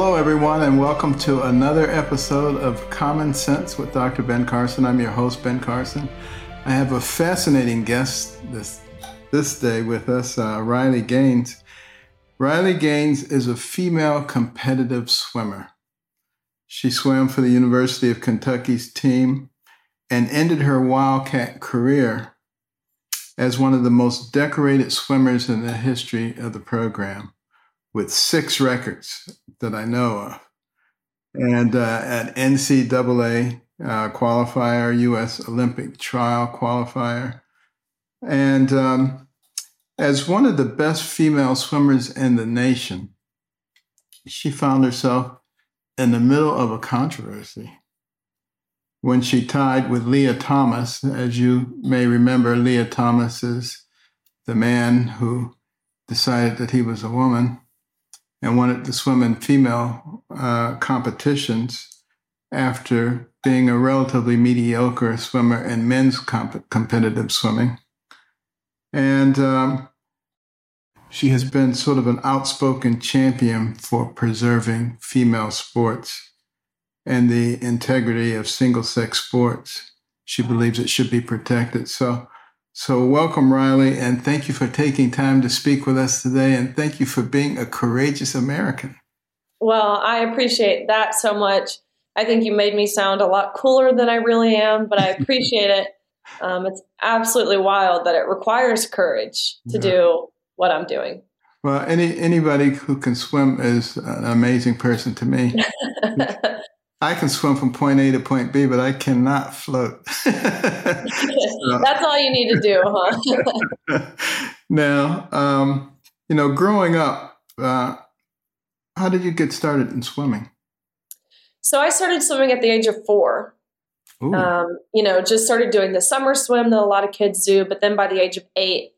Hello, everyone, and welcome to another episode of Common Sense with Dr. Ben Carson. I'm your host, Ben Carson. I have a fascinating guest this this day with us, uh, Riley Gaines. Riley Gaines is a female competitive swimmer. She swam for the University of Kentucky's team and ended her Wildcat career as one of the most decorated swimmers in the history of the program with six records that I know of. And uh, at NCAA uh, qualifier, U.S. Olympic trial qualifier. And um, as one of the best female swimmers in the nation, she found herself in the middle of a controversy when she tied with Lia Thomas. As you may remember, Lia Thomas is the man who decided that he was a woman and wanted to swim in female uh, competitions after being a relatively mediocre swimmer in men's comp- competitive swimming. And um, she has been sort of an outspoken champion for preserving female sports and the integrity of single sex sports. She believes it should be protected. So, so, welcome, Riley, and thank you for taking time to speak with us today. And thank you for being a courageous American. Well, I appreciate that so much. I think you made me sound a lot cooler than I really am, but I appreciate it. Um, it's absolutely wild that it requires courage to yeah. do what I'm doing. Well, any anybody who can swim is an amazing person to me. I can swim from point A to point B, but I cannot float. That's all you need to do, huh? now, um, you know, growing up, uh, how did you get started in swimming? So I started swimming at the age of four. Um, you know, just started doing the summer swim that a lot of kids do, but then by the age of eight,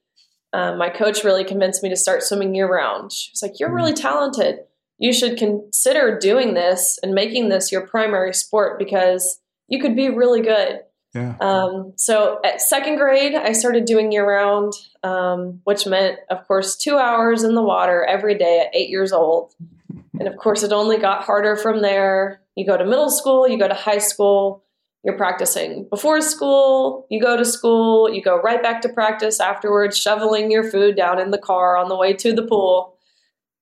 um, my coach really convinced me to start swimming year round. She was like, "You're really mm. talented you should consider doing this and making this your primary sport because you could be really good. Yeah. Um, so at second grade, I started doing year round, um, which meant, of course, two hours in the water every day at eight years old. And of course, it only got harder from there. You go to middle school, you go to high school, you're practicing before school, you go to school, you go right back to practice afterwards, shoveling your food down in the car on the way to the pool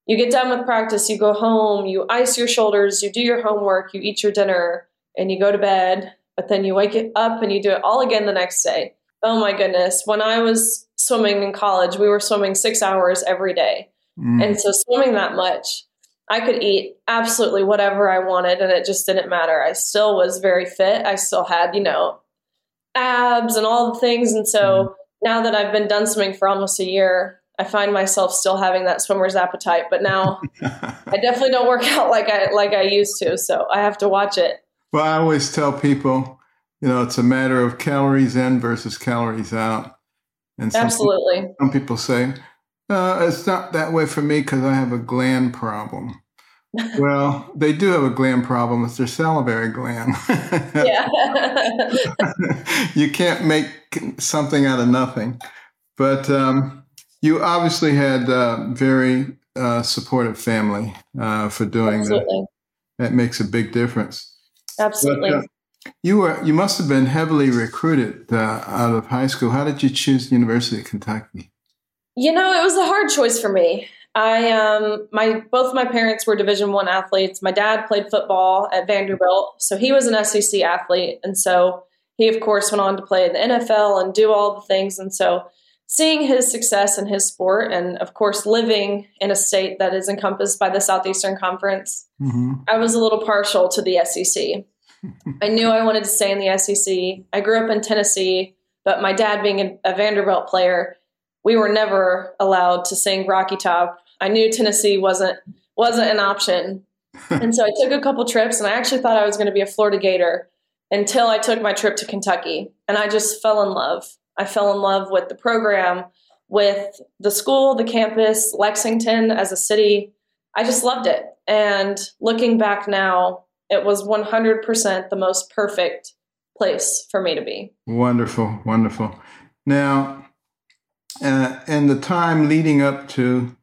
you get done with practice, you go home, you ice your shoulders, you do your homework, you eat your dinner, and you go to bed. But then you wake it up and you do it all again the next day. Oh my goodness. When I was swimming in college, we were swimming six hours every day. Mm. And so, swimming that much, I could eat absolutely whatever I wanted, and it just didn't matter. I still was very fit. I still had, you know, abs and all the things. And so, mm. now that I've been done swimming for almost a year, I find myself still having that swimmer's appetite, but now I definitely don't work out like I like I used to. So I have to watch it. Well, I always tell people, you know, it's a matter of calories in versus calories out. And some Absolutely. People, some people say, uh, it's not that way for me because I have a gland problem. well, they do have a gland problem. It's their salivary gland. yeah. you can't make something out of nothing. But um, You obviously had a very uh, supportive family uh, for doing Absolutely. that. That makes a big difference. Absolutely. But, uh, you were you must have been heavily recruited uh, out of high school. How did you choose the University of Kentucky? You know, it was a hard choice for me. I um my both my parents were Division One athletes. My dad played football at Vanderbilt, so he was an SEC athlete, and so he of course went on to play in the NFL and do all the things. And so seeing his success in his sport, and of course living in a state that is encompassed by the Southeastern Conference, mm-hmm. I was a little partial to the SEC. I knew I wanted to stay in the SEC. I grew up in Tennessee, but my dad being a, a Vanderbilt player, we were never allowed to sing Rocky Top. I knew Tennessee wasn't wasn't an option. and so I took a couple trips and I actually thought I was going to be a Florida Gator until I took my trip to Kentucky and I just fell in love. I fell in love with the program, with the school, the campus, Lexington as a city. I just loved it. And looking back now, it was 100% the most perfect place for me to be. Wonderful, wonderful. Now, uh, in the time leading up to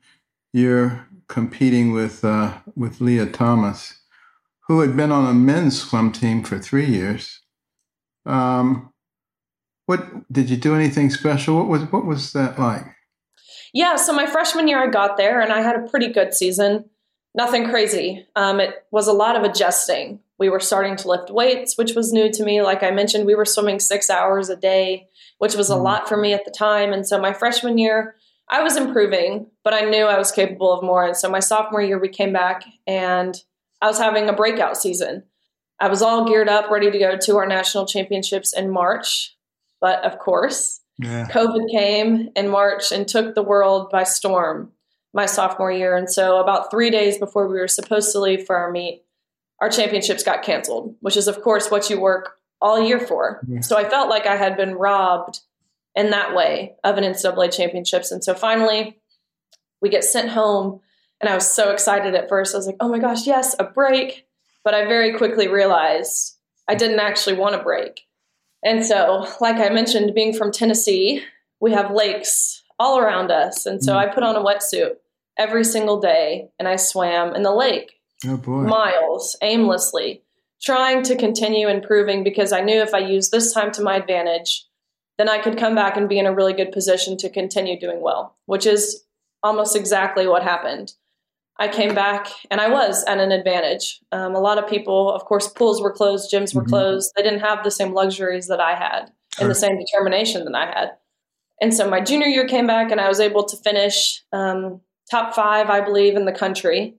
your competing with uh, with Lia Thomas, who had been on a men's swim team for three years, um, what did you do anything special? What was what was that like? Yeah, so my freshman year I got there and I had a pretty good season nothing crazy. Um, it was a lot of adjusting. We were starting to lift weights, which was new to me. Like I mentioned, we were swimming six hours a day, which was a mm. lot for me at the time. And so my freshman year, I was improving, but I knew I was capable of more. And so my sophomore year, we came back and I was having a breakout season. I was all geared up, ready to go to our national championships in March. But of course, yeah. COVID came in March and took the world by storm my sophomore year. And so, about three days before we were supposed to leave for our meet, our championships got canceled, which is, of course, what you work all year for. Yeah. So, I felt like I had been robbed in that way of an NCAA championships. And so, finally, we get sent home. And I was so excited at first. I was like, oh my gosh, yes, a break. But I very quickly realized I didn't actually want a break. And so, like I mentioned, being from Tennessee, we have lakes all around us. And so mm. I put on a wetsuit every single day and I swam in the lake oh miles aimlessly, trying to continue improving because I knew if I used this time to my advantage, then I could come back and be in a really good position to continue doing well, which is almost exactly what happened. I came back and I was at an advantage. Um, a lot of people, of course, pools were closed, gyms were mm-hmm. closed. They didn't have the same luxuries that I had and the same determination that I had. And so my junior year came back and I was able to finish um, top five, I believe, in the country.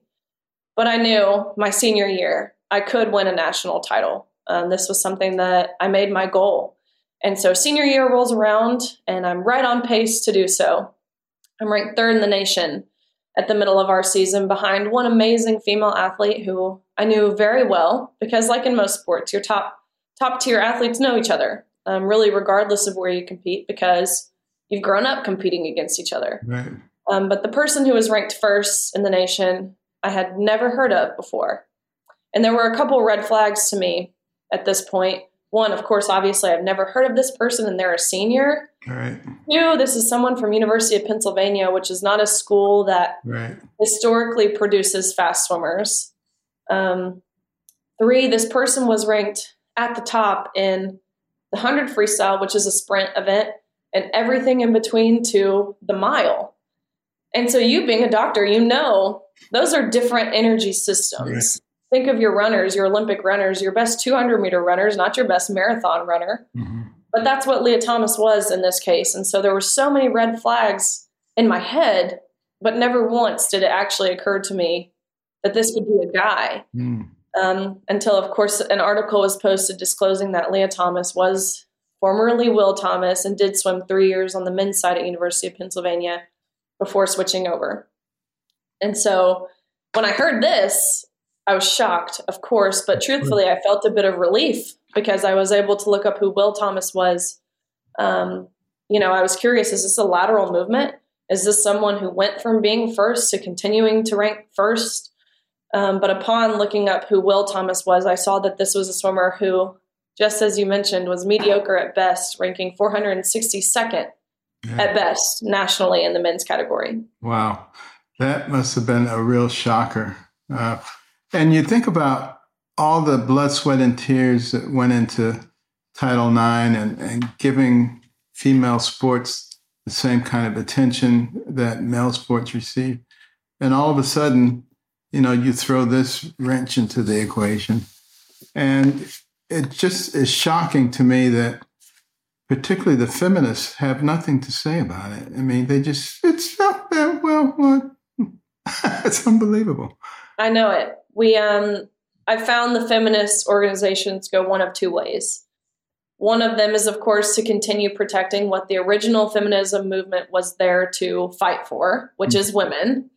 But I knew my senior year I could win a national title. Um, this was something that I made my goal. And so senior year rolls around and I'm right on pace to do so. I'm ranked third in the nation at the middle of our season behind one amazing female athlete who I knew very well because like in most sports, your top top tier athletes know each other, um, really regardless of where you compete because you've grown up competing against each other. Right. Um, but the person who was ranked first in the nation, I had never heard of before. And there were a couple red flags to me at this point. One, of course, obviously, I've never heard of this person and they're a senior. Right. Two, this is someone from University of Pennsylvania, which is not a school that right. historically produces fast swimmers. Um, three, this person was ranked at the top in the 100 freestyle, which is a sprint event, and everything in between to the mile. And so, you being a doctor, you know those are different energy systems. Right. Think of your runners, your Olympic runners, your best 200 meter runners, not your best marathon runner. Mm-hmm. But that's what Lia Thomas was in this case. And so there were so many red flags in my head, but never once did it actually occur to me that this would be a guy. Mm. Um, until, of course, an article was posted disclosing that Lia Thomas was formerly Will Thomas, and did swim three years on the men's side at University of Pennsylvania before switching over. And so when I heard this, I was shocked, of course, but truthfully, I felt a bit of relief because I was able to look up who Will Thomas was. Um, you know, I was curious is this a lateral movement? Is this someone who went from being first to continuing to rank first? Um, but upon looking up who Will Thomas was, I saw that this was a swimmer who just as you mentioned, was mediocre at best, ranking 462nd yeah. at best nationally in the men's category. Wow. That must have been a real shocker. Uh, and you think about all the blood, sweat, and tears that went into Title IX and, and giving female sports the same kind of attention that male sports receive. And all of a sudden, you know, you throw this wrench into the equation. And it just is shocking to me that particularly the feminists have nothing to say about it. I mean, they just, it's, not well, well, it's unbelievable. I know it. We, um, I found the feminist organizations go one of two ways. One of them is, of course, to continue protecting what the original feminism movement was there to fight for, which mm-hmm. is women.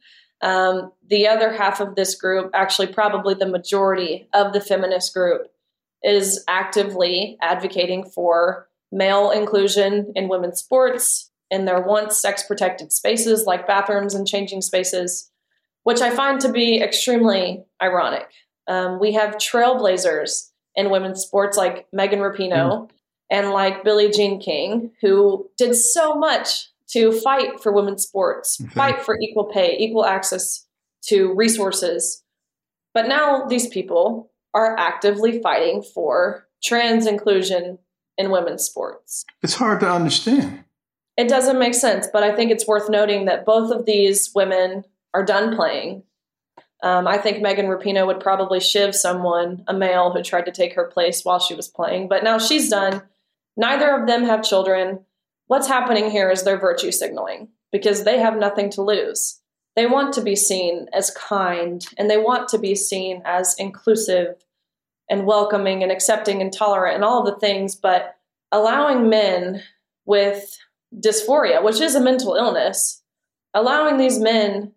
Um, the other half of this group, actually, probably the majority of the feminist group, is actively advocating for male inclusion in women's sports in their once sex protected spaces like bathrooms and changing spaces, which I find to be extremely ironic. Um, we have trailblazers in women's sports like Megan Rapinoe mm. and like Billie Jean King, who did so much to fight for women's sports, fight for equal pay, equal access to resources. But now these people are actively fighting for trans inclusion in women's sports. It's hard to understand. It doesn't make sense, but I think it's worth noting that both of these women are done playing. Um, I think Megan Rapinoe would probably shiv someone, a male who tried to take her place while she was playing, but now she's done. Neither of them have children. What's happening here is they're virtue signaling because they have nothing to lose. They want to be seen as kind and they want to be seen as inclusive and welcoming and accepting and tolerant and all of the things, but allowing men with dysphoria, which is a mental illness, allowing these men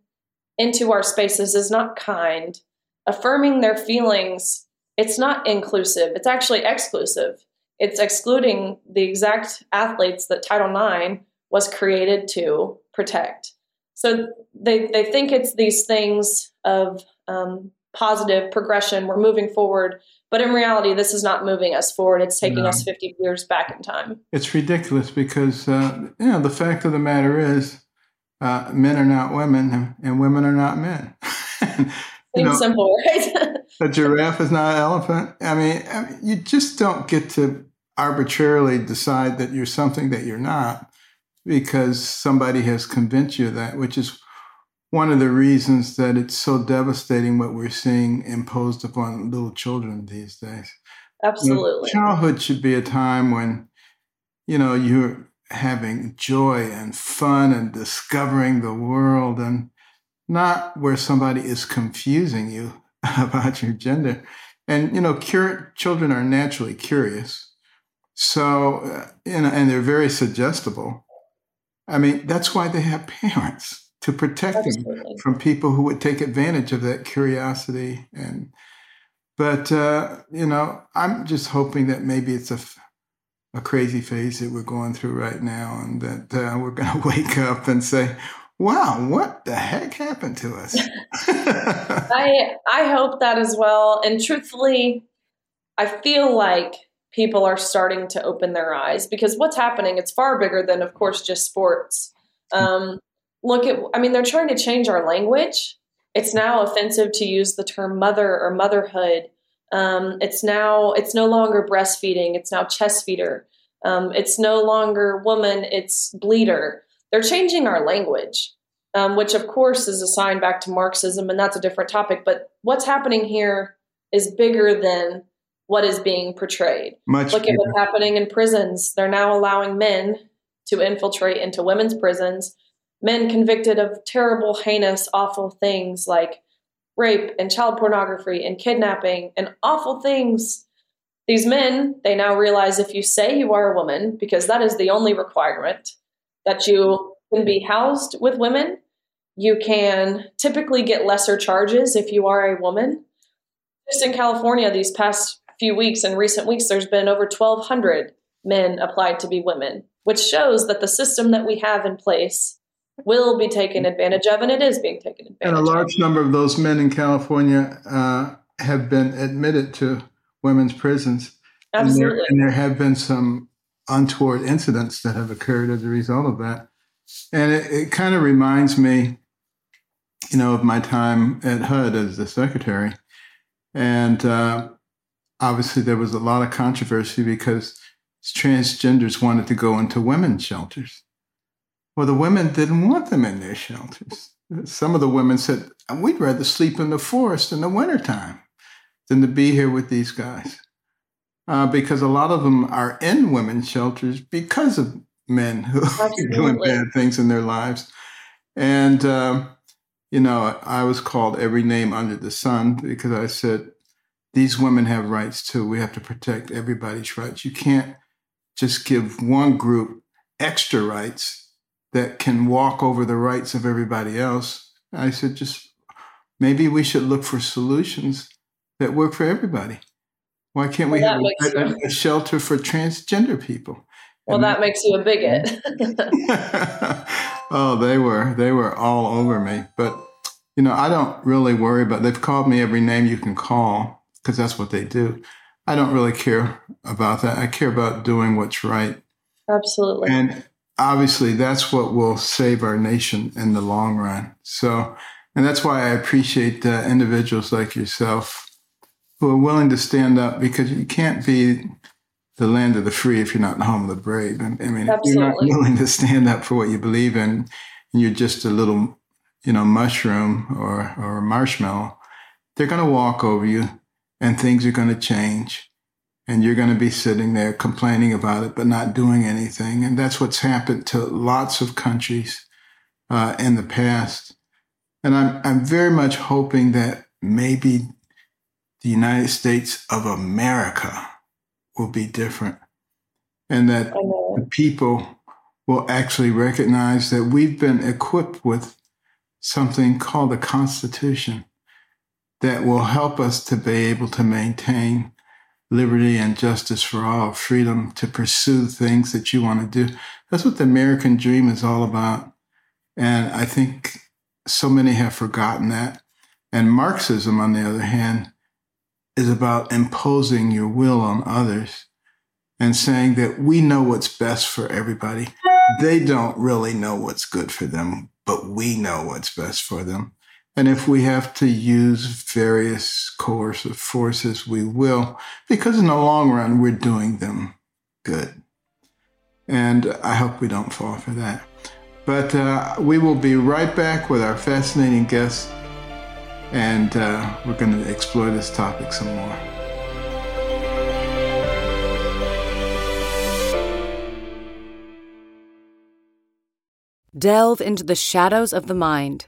into our spaces is not kind. Affirming their feelings, it's not inclusive, it's actually exclusive. It's excluding the exact athletes that Title IX was created to protect. So they, they think it's these things of um, positive progression, we're moving forward, but in reality, this is not moving us forward. It's taking no. us 50 years back in time. It's ridiculous because, uh, you know, the fact of the matter is uh, men are not women and women are not men. Seems know, simple, right? a giraffe is not an elephant. I mean, I mean, you just don't get to arbitrarily decide that you're something that you're not because somebody has convinced you that, which is one of the reasons that it's so devastating what we're seeing imposed upon little children these days. Absolutely. You know, childhood should be a time when, you know, you're having joy and fun and discovering the world and not where somebody is confusing you about your gender. And, you know, cur- children are naturally curious. So, uh, you know, and they're very suggestible. I mean, that's why they have parents to protect Absolutely. them from people who would take advantage of that curiosity and but uh, you know i'm just hoping that maybe it's a, a crazy phase that we're going through right now and that uh, we're going to wake up and say wow what the heck happened to us? I i hope that as well. And truthfully i feel like people are starting to open their eyes because what's happening it's far bigger than of course just sports. Um, look at i mean they're trying to change our language. It's now offensive to use the term mother or motherhood um, it's now it's no longer breastfeeding it's now chest feeder. Um, it's no longer woman it's bleeder. They're changing our language um, which of course is assigned back to marxism and that's a different topic but what's happening here is bigger than what is being portrayed. Much look bigger. at what's happening in prisons. They're now allowing men to infiltrate into women's prisons. Men convicted of terrible, heinous, awful things like rape and child pornography and kidnapping and awful things. These men, they now realize if you say you are a woman, because that is the only requirement, that you can be housed with women, you can typically get lesser charges if you are a woman. Just in California, these past few weeks and recent weeks, there's been over 1,200 men applied to be women, which shows that the system that we have in place will be taken advantage of, and it is being taken advantage of. And a large of. number of those men in California uh, have been admitted to women's prisons. Absolutely. And there, and there, have been some untoward incidents that have occurred as a result of that. And it, it kind of reminds me, you know, of my time at HUD as the secretary. And uh, obviously, there was a lot of controversy because transgenders wanted to go into women's shelters. Well, the women didn't want them in their shelters. Some of the women said, We'd rather sleep in the forest in the wintertime than to be here with these guys. Uh, because a lot of them are in women's shelters because of men who are doing bad things in their lives. And, uh, you know, I was called every name under the sun because I said, these women have rights too. We have to protect everybody's rights. You can't just give one group extra rights that can walk over the rights of everybody else. I said, just maybe we should look for solutions that work for everybody. Why can't we well, have a, a, shelter for transgender people? Well, and that makes you a bigot. oh, they were they were all over me. But you know, I don't really worry about. They've called me every name you can call because that's what they do. I don't really care about that. I care about doing what's right. Absolutely. And obviously, that's what will save our nation in the long run. So, and that's why I appreciate uh, individuals like yourself who are willing to stand up because you can't be the land of the free if you're not the home of the brave. I mean, Absolutely. if you're not willing to stand up for what you believe in, and you're just a little, you know, mushroom or or a marshmallow, they're going to walk over you, and things are going to change, and you're going to be sitting there complaining about it but not doing anything. And that's what's happened to lots of countries uh, in the past. And I'm I'm very much hoping that maybe the United States of America will be different and that the people will actually recognize that we've been equipped with something called the Constitution that will help us to be able to maintain liberty and justice for all, freedom to pursue things that you want to do. That's what the American dream is all about. And I think so many have forgotten that. And Marxism, on the other hand, is about imposing your will on others and saying that we know what's best for everybody. They don't really know what's good for them, but we know what's best for them. And if we have to use various coercive forces, we will, because in the long run, we're doing them good. And I hope we don't fall for that. But uh, we will be right back with our fascinating guest and uh, we're going to explore this topic some more. Delve into the shadows of the mind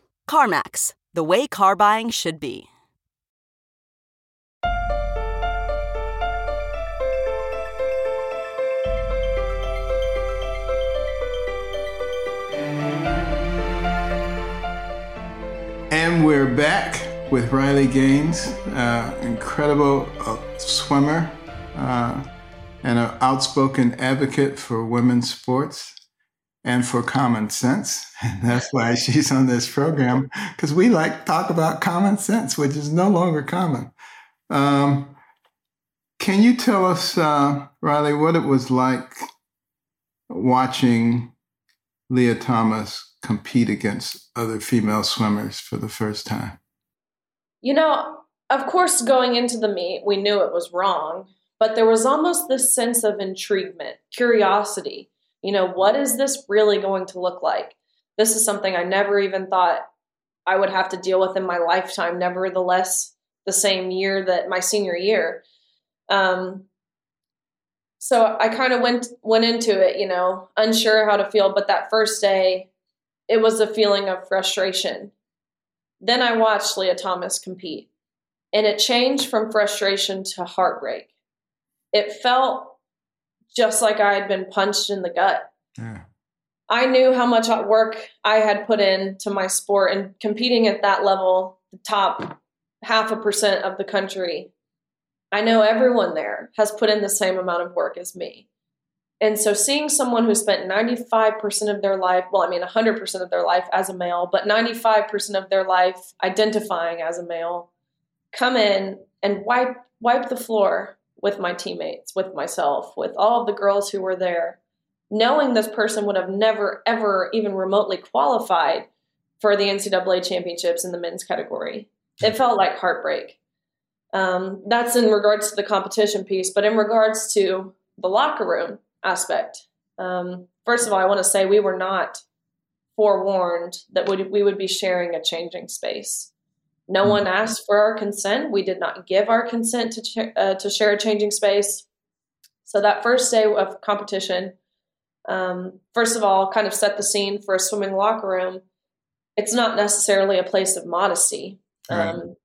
CarMax, the way car buying should be. And we're back with Riley Gaines, uh, incredible uh, swimmer uh, and an outspoken advocate for women's sports and for common sense. And that's why she's on this program, because we like talk about common sense, which is no longer common. Um, can you tell us, uh, Riley, what it was like watching Lia Thomas compete against other female swimmers for the first time? You know, of course, going into the meet, we knew it was wrong, but there was almost this sense of intriguement, curiosity. You know, what is this really going to look like? This is something I never even thought I would have to deal with in my lifetime, nevertheless, the same year that my senior year. Um, so I kind of went went into it, you know, unsure how to feel. But that first day, it was a feeling of frustration. Then I watched Lia Thomas compete, and it changed from frustration to heartbreak. It felt just like I had been punched in the gut. Yeah. I knew how much work I had put in to my sport and competing at that level, the top half a percent of the country I know everyone there has put in the same amount of work as me. And so seeing someone who spent 95% of their life, well, I mean, 100% of their life as a male, but 95% of their life identifying as a male, come in and wipe, wipe the floor with my teammates, with myself, with all of the girls who were there, knowing this person would have never, ever even remotely qualified for the NCAA championships in the men's category. It felt like heartbreak. Um, that's in regards to the competition piece, but in regards to the locker room aspect, um, first of all, I want to say we were not forewarned that we would be sharing a changing space. No one mm-hmm. asked for our consent. We did not give our consent to ch- uh, to share a changing space. So that first day of competition, um, first of all, kind of set the scene for a swimming locker room. It's not necessarily a place of modesty. Right. Um,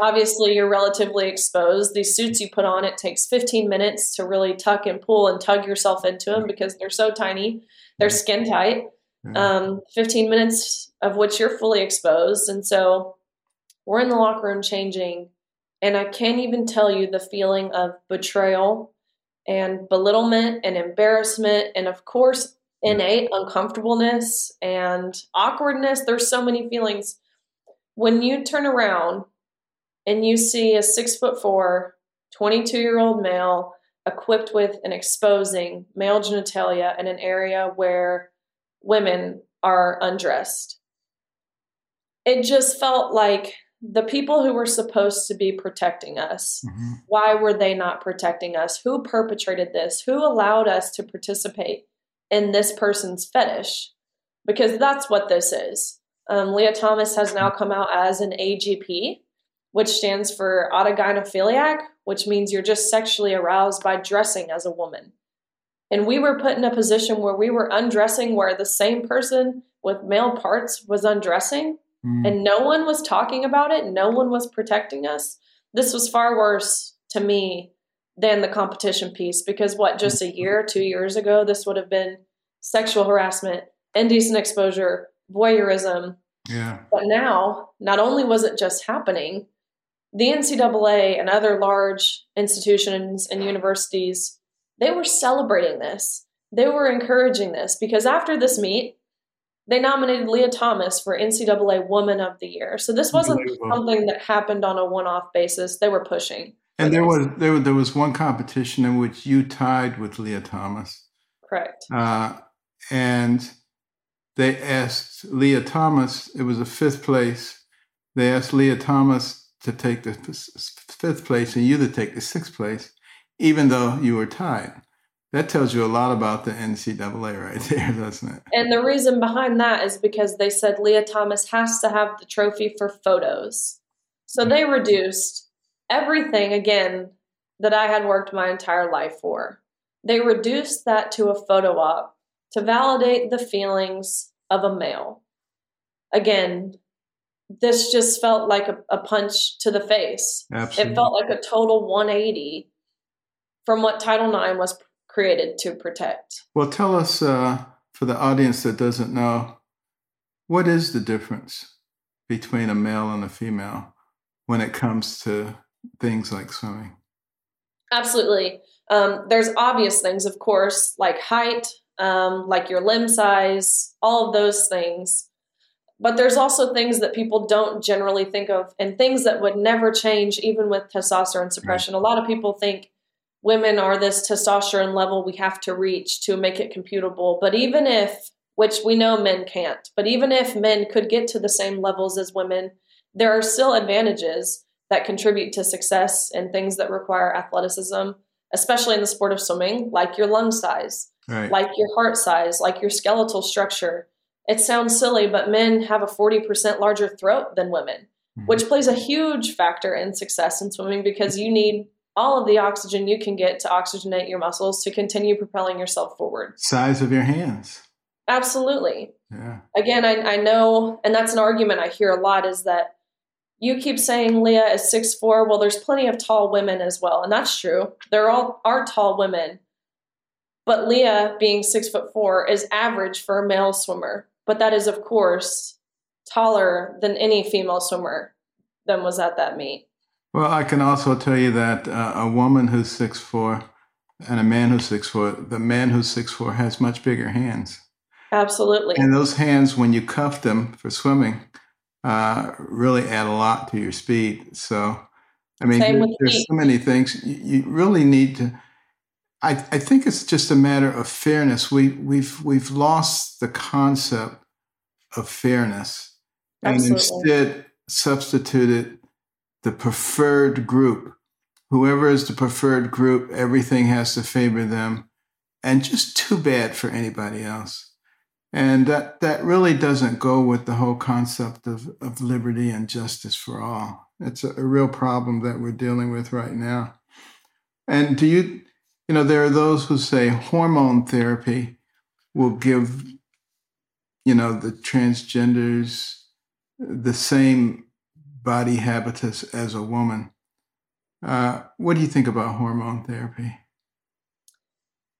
obviously you're relatively exposed. These suits you put on, it takes 15 minutes to really tuck and pull and tug yourself into them because they're so tiny. They're skin tight. Um, 15 minutes of which you're fully exposed. And so we're in the locker room changing. And I can't even tell you the feeling of betrayal and belittlement and embarrassment. And of course, innate uncomfortableness and awkwardness. There's so many feelings. When you turn around and you see a six foot four, 22 year old male equipped with an exposing male genitalia in an area where women are undressed. It just felt like the people who were supposed to be protecting us, mm-hmm. why were they not protecting us? Who perpetrated this? Who allowed us to participate in this person's fetish? Because that's what this is. Um, Lia Thomas has now come out as an AGP, which stands for autogynephiliac, which means you're just sexually aroused by dressing as a woman. And we were put in a position where we were undressing where the same person with male parts was undressing mm. and no one was talking about it, no one was protecting us. This was far worse to me than the competition piece because what just a year, 2 years ago this would have been sexual harassment, indecent exposure, voyeurism. Yeah. But now, not only was it just happening, the NCAA and other large institutions and universities, they were celebrating this. They were encouraging this because after this meet, they nominated Lia Thomas for NCAA Woman of the Year. So this wasn't something that happened on a one-off basis. They were pushing. And there was there, there was one competition in which you tied with Lia Thomas. Correct. Uh, and they asked Lia Thomas. It was a fifth place. They asked Lia Thomas to take the fifth place and you to take the sixth place, even though you were tied. That tells you a lot about the NCAA right there, doesn't it? And the reason behind that is because they said Lia Thomas has to have the trophy for photos. So they reduced everything again that I had worked my entire life for. They reduced that to a photo op to validate the feelings of a male. Again, this just felt like a, a punch to the face. Absolutely. It felt like a total 180 from what Title IX was created to protect. Well, tell us uh, for the audience that doesn't know, what is the difference between a male and a female when it comes to things like swimming? Absolutely. Um, there's obvious things, of course, like height, um, like your limb size, all of those things. But there's also things that people don't generally think of and things that would never change even with testosterone suppression. Right. A lot of people think women are this testosterone level we have to reach to make it computable. But even if, which we know men can't, but even if men could get to the same levels as women, there are still advantages that contribute to success in things that require athleticism, especially in the sport of swimming, like your lung size, Right. like your heart size, like your skeletal structure. It sounds silly, but men have a 40% larger throat than women, Mhm. which plays a huge factor in success in swimming because you need all of the oxygen you can get to oxygenate your muscles to continue propelling yourself forward. Size of your hands. Absolutely. Yeah. Again, I, I know, and that's an argument I hear a lot is that you keep saying Lia is six four. Well, there's plenty of tall women as well, and that's true. There all are tall women, but Lia being six foot four is average for a male swimmer. But that is, of course, taller than any female swimmer than was at that meet. Well, I can also tell you that uh, a woman who's six four and a man who's six four, the man who's six four has much bigger hands. Absolutely. And those hands, when you cuff them for swimming, uh, really add a lot to your speed. So, I mean, there- there's so many things you, you really need to. I, I think it's just a matter of fairness. We we've we've lost the concept of fairness, and instead substituted the preferred group. Whoever is the preferred group, everything has to favor them, and just too bad for anybody else. And that, that really doesn't go with the whole concept of, of liberty and justice for all. It's a, a real problem that we're dealing with right now. And do you, you know, there are those who say hormone therapy will give, you know, the transgenders the same body habitus as a woman. Uh, what do you think about hormone therapy?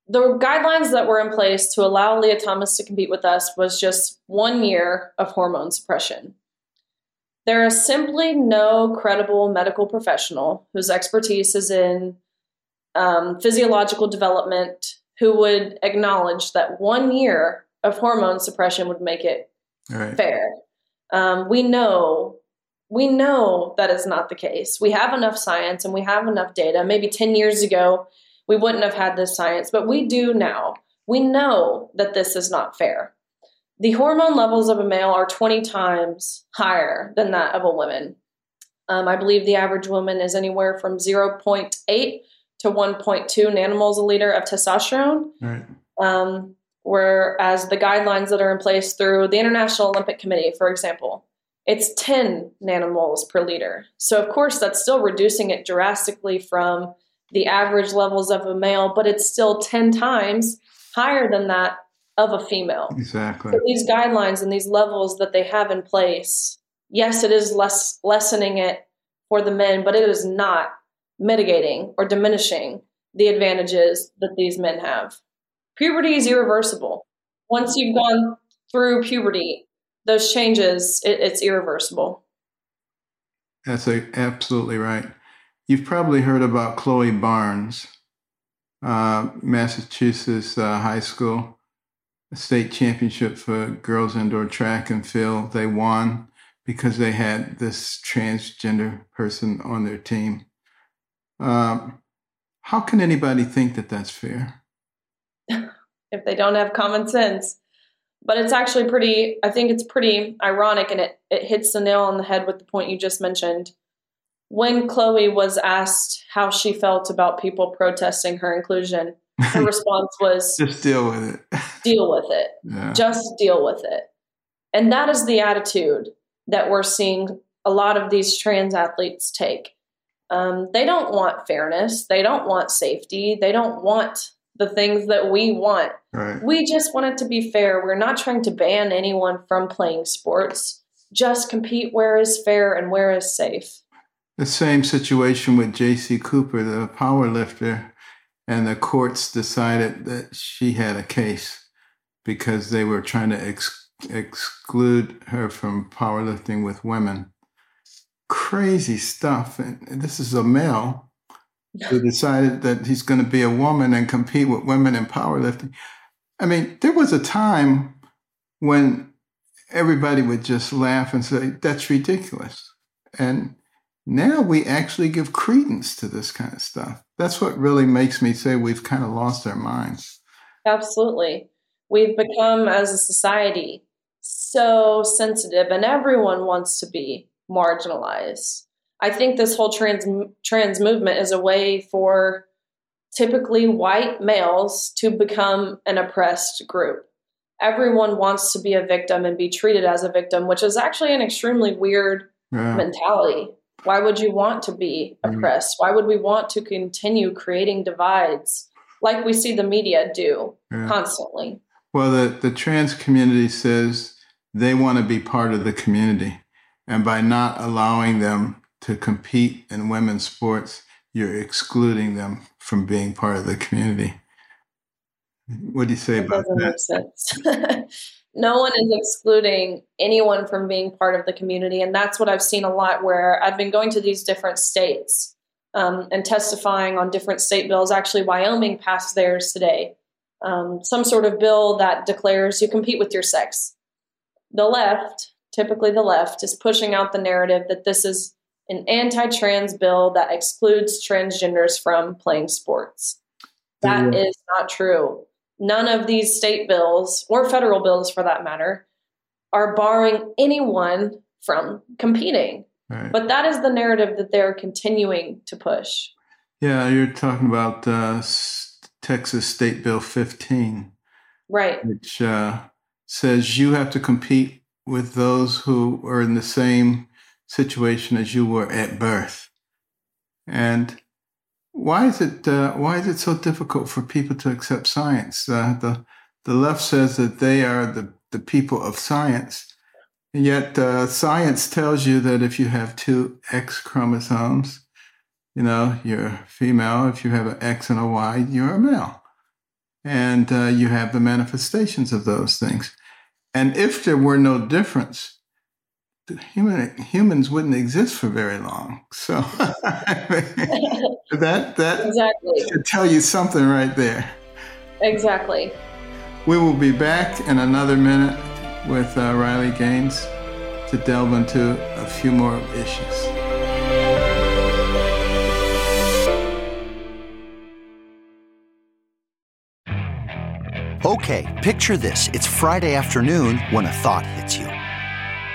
the guidelines that were in place to allow Lia Thomas to compete with us was just one year of hormone suppression. There is simply no credible medical professional whose expertise is in um, physiological development who would acknowledge that one year of hormone suppression would make it right. fair. Um, we know we know that is not the case. We have enough science and we have enough data. Maybe 10 years ago, we wouldn't have had this science, but we do now. We know that this is not fair. The hormone levels of a male are 20 times higher than that of a woman. Um, I believe the average woman is anywhere from 0.8 to 1.2 nanomoles a liter of testosterone right. um, whereas the guidelines that are in place through the International Olympic Committee, for example, it's 10 nanomoles per liter. So, of course, that's still reducing it drastically from the average levels of a male, but it's still 10 times higher than that of a female. Exactly. So these guidelines and these levels that they have in place, yes, it is less lessening it for the men, but it is not mitigating or diminishing the advantages that these men have. Puberty is irreversible. Once you've gone through puberty, those changes, it, it's irreversible. That's a, absolutely right. You've probably heard about Chloe Barnes, uh, Massachusetts uh, high school state championship for girls indoor track and field. They won because they had this transgender person on their team. Um, how can anybody think that that's fair? if they don't have common sense. But it's actually pretty, I think it's pretty ironic and it, it hits the nail on the head with the point you just mentioned. When Chloe was asked how she felt about people protesting her inclusion, her response was Just deal with it. deal with it. yeah. Just deal with it. And that is the attitude that we're seeing a lot of these trans athletes take. Um, they don't want fairness. They don't want safety. They don't want the things that we want. Right. We just want it to be fair. We're not trying to ban anyone from playing sports. Just compete where is fair and where is safe. The same situation with JayCee Cooper, the power lifter, and the courts decided that she had a case because they were trying to ex- exclude her from powerlifting with women. Crazy stuff. And this is a male who decided that he's going to be a woman and compete with women in powerlifting. I mean, there was a time when everybody would just laugh and say, that's ridiculous. And now we actually give credence to this kind of stuff. That's what really makes me say we've kind of lost our minds. Absolutely. We've become, as a society, so sensitive, and everyone wants to be marginalized. I think this whole trans trans movement is a way for typically white males to become an oppressed group. Everyone wants to be a victim and be treated as a victim, which is actually an extremely weird yeah. mentality. Why would you want to be mm. oppressed? Why would we want to continue creating divides like we see the media do yeah. constantly? Well, the, the trans community says they want to be part of the community. And by not allowing them to compete in women's sports, you're excluding them from being part of the community. What do you say that about that? No one is excluding anyone from being part of the community. And that's what I've seen a lot where I've been going to these different states um, and testifying on different state bills. Actually, Wyoming passed theirs today. Um, some sort of bill that declares you compete with your sex. The left, typically the left, is pushing out the narrative that this is an anti trans bill that excludes transgenders from playing sports. That is not true none of these state bills or federal bills for that matter are barring anyone from competing. Right. But that is the narrative that they're continuing to push. Yeah, you're talking about uh, Texas State Bill 15. Right. Which uh, says you have to compete with those who are in the same situation as you were at birth. And why is it uh, why is it so difficult for people to accept science? Uh, the the left says that they are the, the people of science, and yet uh, science tells you that if you have two X chromosomes, you know you're female. If you have an X and a Y, you're a male, and uh, you have the manifestations of those things. And if there were no difference, human humans wouldn't exist for very long. So that that exactly. should tell you something right there. Exactly. We will be back in another minute with uh, Riley Gaines to delve into a few more issues. Okay, picture this. It's Friday afternoon when a thought hits you.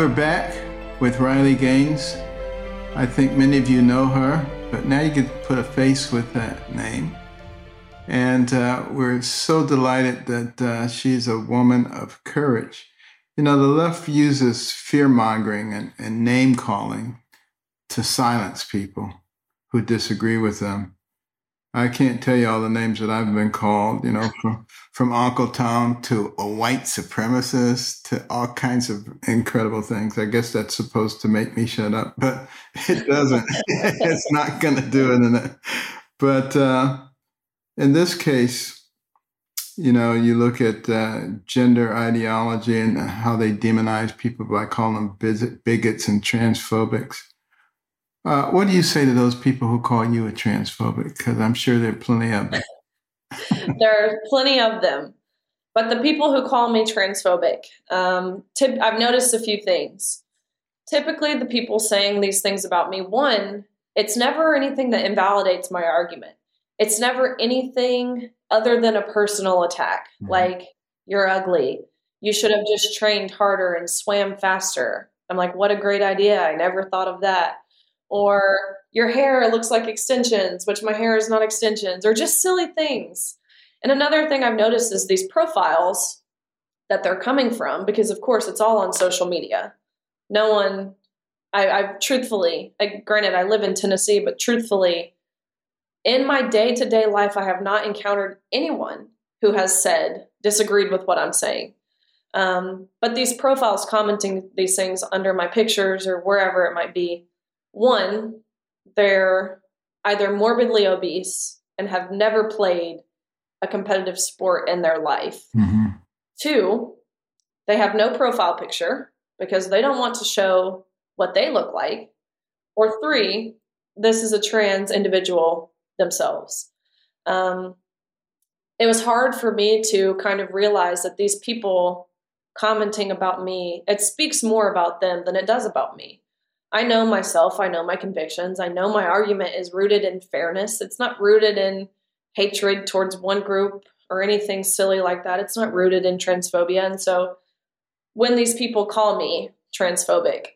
We're back with Riley Gaines. I think many of you know her, but now you can put a face with that name. And uh, we're so delighted that uh, she's a woman of courage. You know, the left uses fear mongering and, and name calling to silence people who disagree with them. I can't tell you all the names that I've been called, you know, from, from Uncle Tom to a white supremacist to all kinds of incredible things. I guess that's supposed to make me shut up, but it doesn't. it's not going to do it. But uh, in this case, you know, you look at uh, gender ideology and how they demonize people by calling them bigots and transphobics. Uh, what do you say to those people who call you a transphobic? Because I'm sure there are plenty of them. there are plenty of them. But the people who call me transphobic, um, tip, I've noticed a few things. Typically, the people saying these things about me, one, it's never anything that invalidates my argument. It's never anything other than a personal attack, mm-hmm. like, you're ugly. You should have just trained harder and swam faster. I'm like, what a great idea. I never thought of that or your hair looks like extensions, which my hair is not extensions, or just silly things. And another thing I've noticed is these profiles that they're coming from because of course it's all on social media no one i, I truthfully I, granted i live in tennessee but truthfully in my day-to-day life i have not encountered anyone who has said disagreed with what i'm saying um, but these profiles commenting these things under my pictures or wherever it might be one they're either morbidly obese and have never played a competitive sport in their life Mm-hmm. Two, they have no profile picture because they don't want to show what they look like. Or three, this is a trans individual themselves. Um, it was hard for me to kind of realize that these people commenting about me, it speaks more about them than it does about me. I know myself, I know my convictions, I know my argument is rooted in fairness. It's not rooted in hatred towards one group or anything silly like that. It's not rooted in transphobia. And so when these people call me transphobic,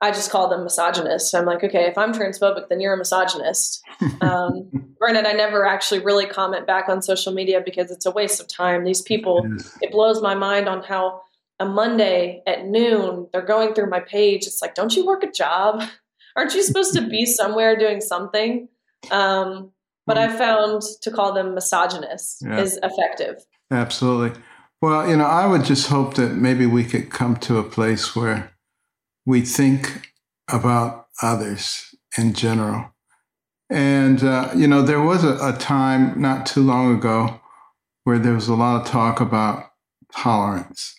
I just call them misogynist. I'm like, okay, if I'm transphobic, then you're a misogynist. Um, granted, I never actually really comment back on social media because it's a waste of time. These people, it blows my mind on how a Monday at noon, they're going through my page. It's like, don't you work a job? Aren't you supposed to be somewhere doing something? Um, but I found to call them misogynist Yeah. is effective. Absolutely. Well, you know, I would just hope that maybe we could come to a place where we think about others in general. And, uh, you know, there was a, a time not too long ago where there was a lot of talk about tolerance.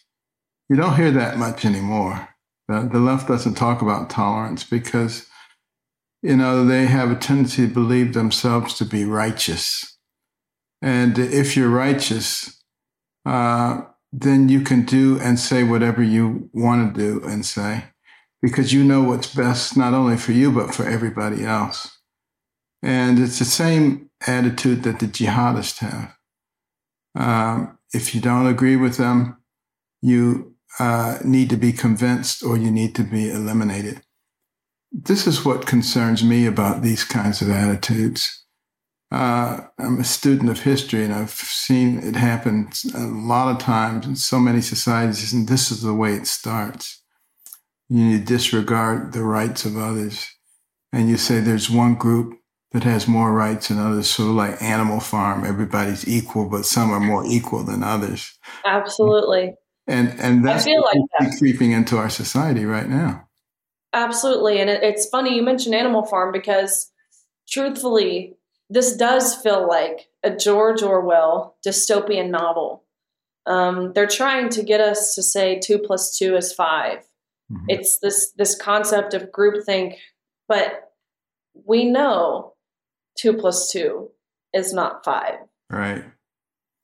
You don't hear that much anymore. The, the left doesn't talk about tolerance because, you know, they have a tendency to believe themselves to be righteous. And if you're righteous, uh, then you can do and say whatever you want to do and say because you know what's best not only for you but for everybody else. And it's the same attitude that the jihadists have. Um, if you don't agree with them, you uh, need to be convinced or you need to be eliminated. This is what concerns me about these kinds of attitudes. Uh, I'm a student of history and I've seen it happen a lot of times in so many societies, and this is the way it starts. You disregard the rights of others, and you say there's one group that has more rights than others, sort of like Animal Farm. Everybody's equal, but some are more equal than others. Absolutely. And and that's like what creeping into our society right now. Absolutely. And it, it's funny you mentioned Animal Farm because truthfully, this does feel like a George Orwell dystopian novel. Um, they're trying to get us to say two plus two is 5 Mhm. It's this this concept of groupthink, but we know two plus two is not five. Right.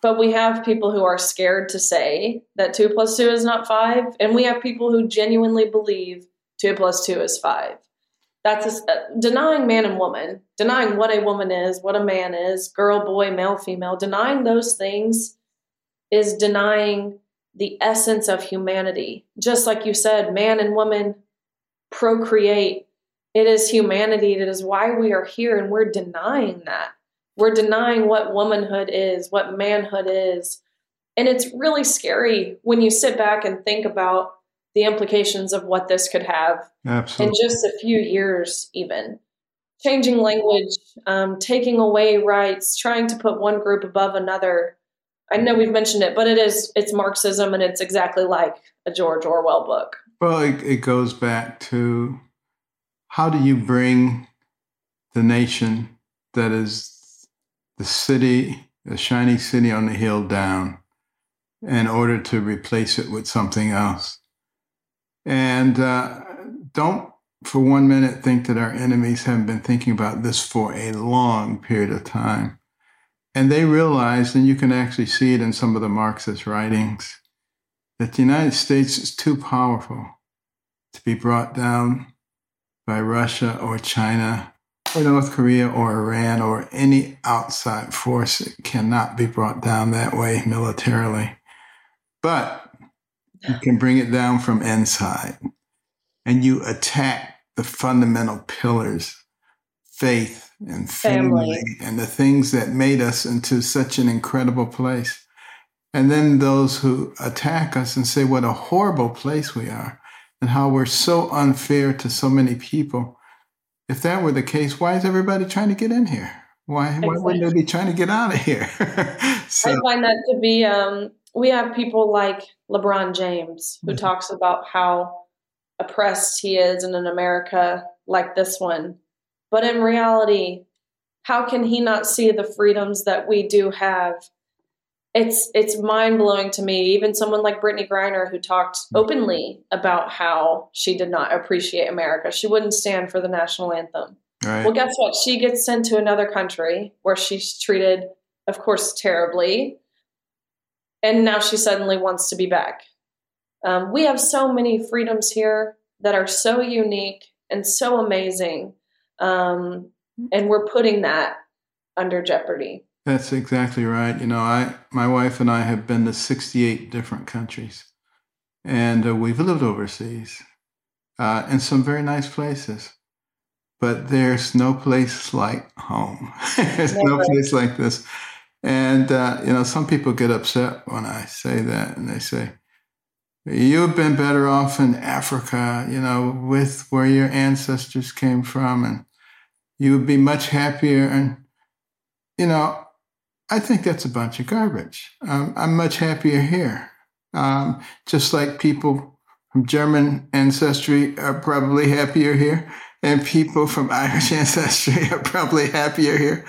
But we have people who are scared to say that two plus two is not five, and we have people who genuinely believe two plus two is five. That's a, uh, denying man and woman, denying what a woman is, what a man is, girl, boy, male, female. Denying those things is denying the essence of humanity. Just like you said, man and woman procreate. It is humanity. It is why we are here, and we're denying that. We're denying what womanhood is, what manhood is. And it's really scary when you sit back and think about the implications of what this could have in just a few years, even. Changing language, um, taking away rights, trying to put one group above another. I know we've mentioned it, but it is it's Marxism and it's exactly like a George Orwell book. Well, it, it goes back to how do you bring the nation that is the city, the shiny city on the hill down in order to replace it with something else? And uh, don't for one minute think that our enemies haven't been thinking about this for a long period of time. And they realized, and you can actually see it in some of the Marxist writings, that the United States is too powerful to be brought down by Russia or China or North Korea or Iran or any outside force. It cannot be brought down that way militarily. But you can bring it down from inside and you attack the fundamental pillars faith and family, Family. and the things that made us into such an incredible place And then those who attack us and say what a horrible place we are and how we're so unfair to so many people. If that were the case, why is everybody trying to get in here? Why, exactly. why wouldn't they be trying to get out of here? so, I find that to be, um, we have people like LeBron James who mm-hmm. talks about how oppressed he is in an America like this one. But in reality, how can he not see the freedoms that we do have? It's it's mind blowing to me. Even someone like Brittney Griner, who talked mm-hmm. openly about how she did not appreciate America, she wouldn't stand for the national anthem. Right. Well, guess what? She gets sent to another country where she's treated, of course, terribly, and now she suddenly wants to be back. Um, we have so many freedoms here that are so unique and so amazing, um, and we're putting that under jeopardy. That's exactly right. You know, I my wife and I have been to 68 different countries, and uh, we've lived overseas uh, in some very nice places. But there's no place like home. there's Never. no place like this. And uh, you know, some people get upset when I say that, and they say, "You've been better off in Africa, you know, with where your ancestors came from, and you would be much happier." And you know, I think that's a bunch of garbage. Um, I'm much happier here. Um, just like people from German ancestry are probably happier here, and people from Irish ancestry are probably happier here.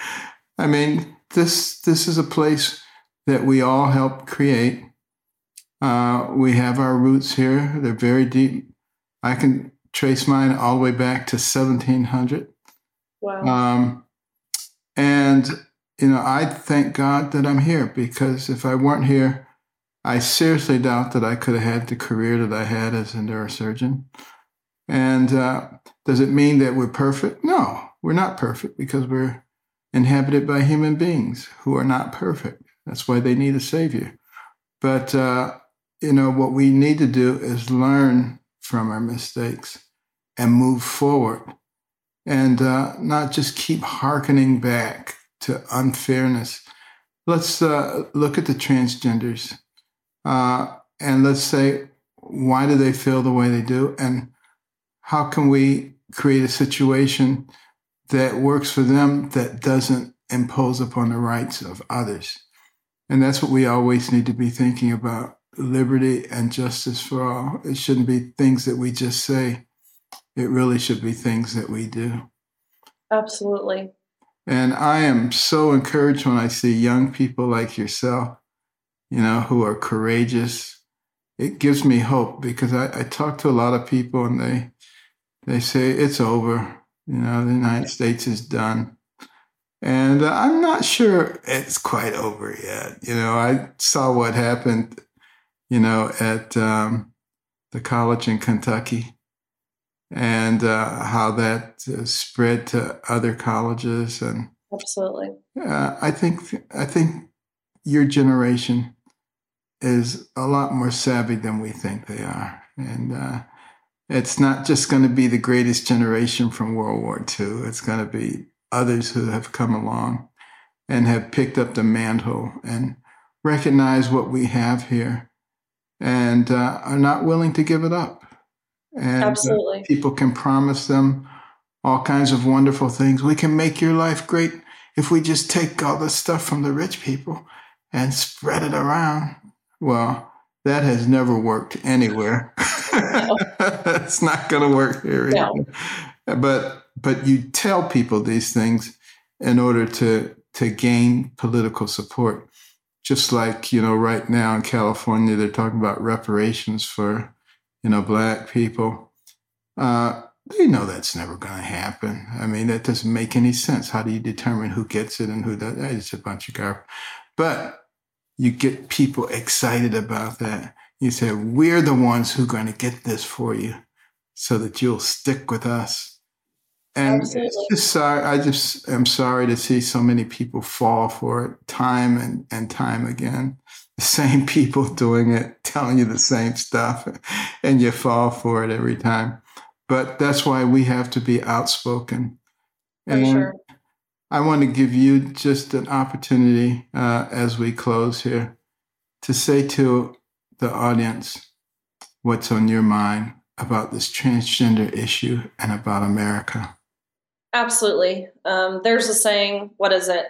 I mean, this this is a place that we all help create. Uh, we have our roots here; they're very deep. I can trace mine all the way back to 1700. Wow. Um, and you know, I thank God that I'm here because if I weren't here, I seriously doubt that I could have had the career that I had as a neurosurgeon. And uh, does it mean that we're perfect? No, we're not perfect because we're inhabited by human beings who are not perfect. That's why they need a savior. But, uh, you know, what we need to do is learn from our mistakes and move forward and uh, not just keep hearkening back to unfairness. Let's uh, look at the transgenders uh, and let's say, why do they feel the way they do? And how can we create a situation that works for them that doesn't impose upon the rights of others? And that's what we always need to be thinking about liberty and justice for all. It shouldn't be things that we just say, it really should be things that we do. Absolutely. And I am so encouraged when I see young people like yourself, you know, who are courageous. It gives me hope because I, I talk to a lot of people and they they say it's over. You know, the United States is done. And I'm not sure it's quite over yet. You know, I saw what happened, you know, at um, the college in Kentucky and uh, how that uh, spread to other colleges and absolutely. Uh, i think i think your generation is a lot more savvy than we think they are. And uh, it's not just going to be the greatest generation from world war ii it's going to be others who have come along and have picked up the mantle and recognize what we have here and uh, are not willing to give it up and uh, Absolutely. people can promise them all kinds of wonderful things. We can make your life great if we just take all the stuff from the rich people and spread it around. Well, that has never worked anywhere. it's not going to work here. No. But but you tell people these things in order to to gain political support. Just like you know, right now in California, they're talking about reparations for you know, black people, uh, they know that's never going to happen. I mean, that doesn't make any sense. How do you determine who gets it and who doesn't? It's a bunch of garbage. But you get people excited about that. You say, we're the ones who are going to get this for you so that you'll stick with us. And just sorry, I just am sorry to see so many people fall for it time and, and time again the same people doing it, telling you the same stuff, and you fall for it every time. But that's why we have to be outspoken. And sure. I want to give you just an opportunity uh, as we close here to say to the audience what's on your mind about this transgender issue and about America. Absolutely. Um, there's a saying, what is it?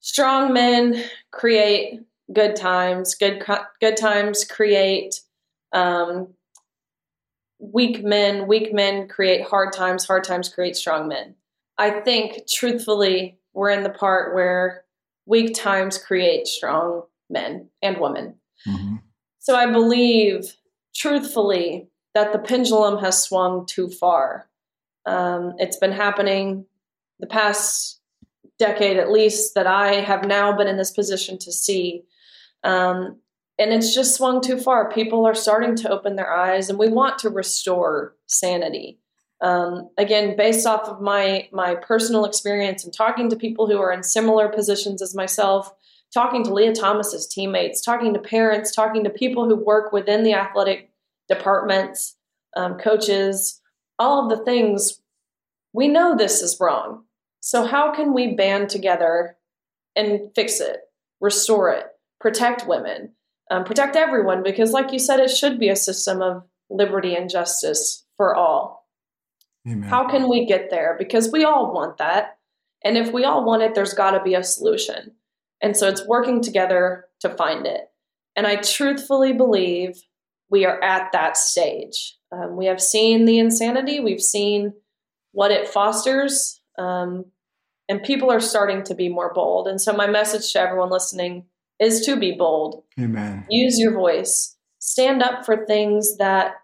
Strong men create good times, good, good times create um, weak men, weak men create hard times, hard times create strong men. I think, truthfully, we're in the part where weak times create strong men and women. Mm-hmm. So I believe, truthfully, that the pendulum has swung too far. Um, it's been happening the past decade at least that I have now been in this position to see. Um, and it's just swung too far. People are starting to open their eyes, and we want to restore sanity. Um, again, based off of my my personal experience and talking to people who are in similar positions as myself, talking to Lia Thomas's teammates, talking to parents, talking to people who work within the athletic departments, um, coaches, all of the things. We know this is wrong. So how can we band together and fix it, restore it, protect women? um, protect everyone because, like you said, it should be a system of liberty and justice for all. Amen. How can we get there? Because we all want that. And if we all want it, there's got to be a solution. And so it's working together to find it. And I truthfully believe we are at that stage. Um, we have seen the insanity, we've seen what it fosters, um, and people are starting to be more bold. And so, my message to everyone listening is to be bold. Amen. Use your voice. Stand up for things that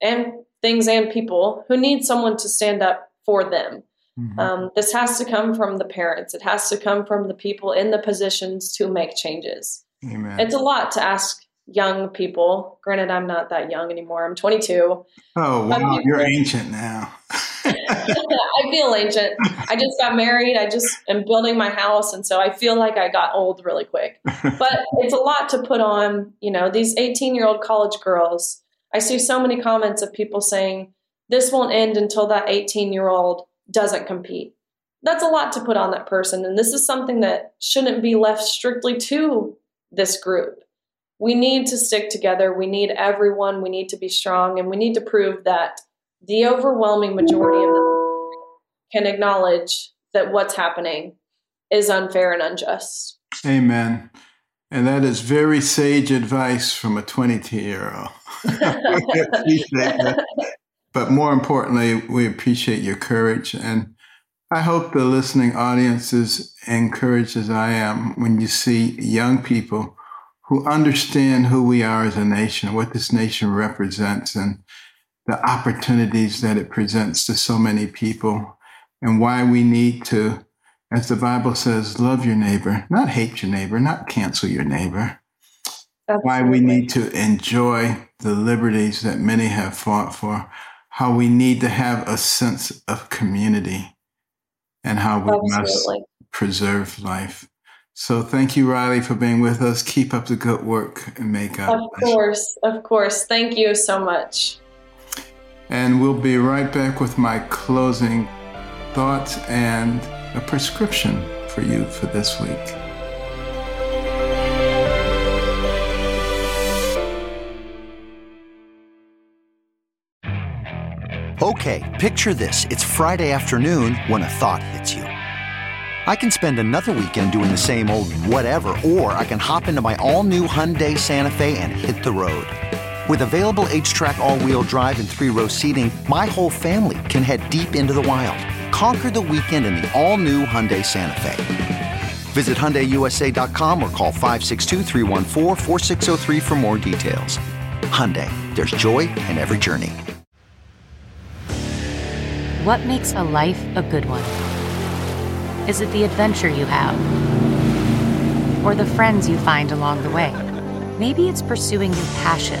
and things and people who need someone to stand up for them. Mm-hmm. Um, this has to come from the parents. It has to come from the people in the positions to make changes. Amen. It's a lot to ask young people. Granted, I'm not that young anymore. I'm 22. Oh, wow. You're ancient now. I feel ancient. I just got married. I just am building my house. And so I feel like I got old really quick. But it's a lot to put on, you know, these 18 year old college girls. I see so many comments of people saying, this won't end until that 18 year old doesn't compete. That's a lot to put on that person. And this is something that shouldn't be left strictly to this group. We need to stick together. We need everyone. We need to be strong. And we need to prove that the overwhelming majority of them can acknowledge that what's happening is unfair and unjust. Amen. And that is very sage advice from a 22 year old. but more importantly, we appreciate your courage. And I hope the listening audience is encouraged as I am when you see young people who understand who we are as a nation, what this nation represents, and the opportunities that it presents to so many people and why we need to, as the Bible says, love your neighbor, not hate your neighbor, not cancel your neighbor. Absolutely. Why we need to enjoy the liberties that many have fought for, how we need to have a sense of community, and how we Absolutely. must preserve life. So thank you, Riley, for being with us. Keep up the good work and make up. Of course, of course. Thank you so much. And we'll be right back with my closing thoughts and a prescription for you for this week. Okay, picture this. It's Friday afternoon when a thought hits you. I can spend another weekend doing the same old whatever, or I can hop into my all new Hyundai Santa Fe and hit the road. With available HTRAC all-wheel drive and three-row seating, my whole family can head deep into the wild. Conquer the weekend in the all-new Hyundai Santa Fe. Visit HyundaiUSA.com or call 562 for more details. Hyundai, there's joy in every journey. What makes a life a good one? Is it the adventure you have? Or the friends you find along the way? Maybe it's pursuing your passion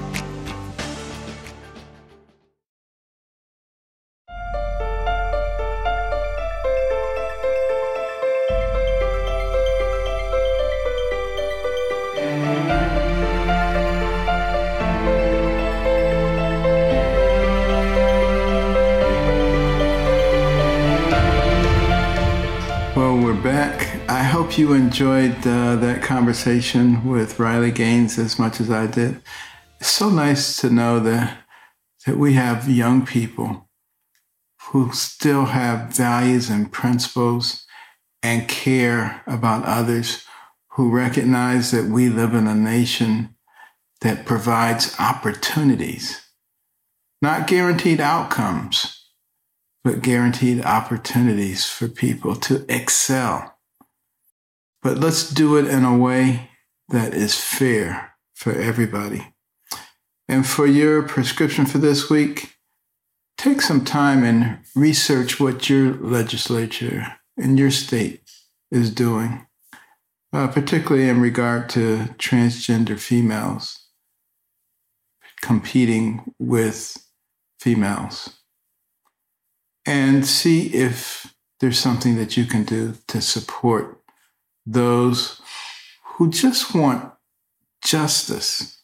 Hope you enjoyed uh, that conversation with Riley Gaines as much as I did. It's so nice to know that that we have young people who still have values and principles and care about others, who recognize that we live in a nation that provides opportunities, not guaranteed outcomes, but guaranteed opportunities for people to excel. But let's do it in a way that is fair for everybody. And for your prescription for this week, take some time and research what your legislature in your state is doing, uh, particularly in regard to transgender females competing with females. And see if there's something that you can do to support those who just want justice,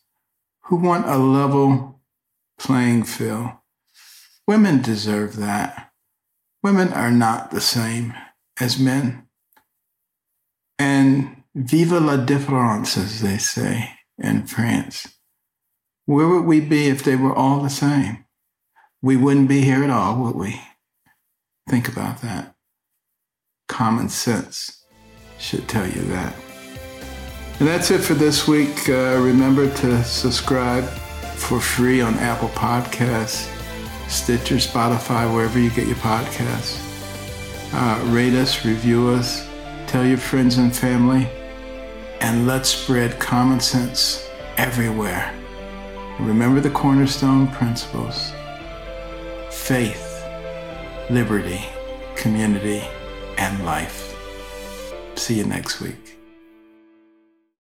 who want a level playing field. Women deserve that. Women are not the same as men. And vive la différence, as they say in France. Where would we be if they were all the same? We wouldn't be here at all, would we? Think about that. Common sense should tell you that. And that's it for this week. Uh, remember to subscribe for free on Apple Podcasts, Stitcher, Spotify, wherever you get your podcasts. Uh, rate us, review us, tell your friends and family, and let's spread common sense everywhere. Remember the cornerstone principles faith, liberty, community, and life. See you next week.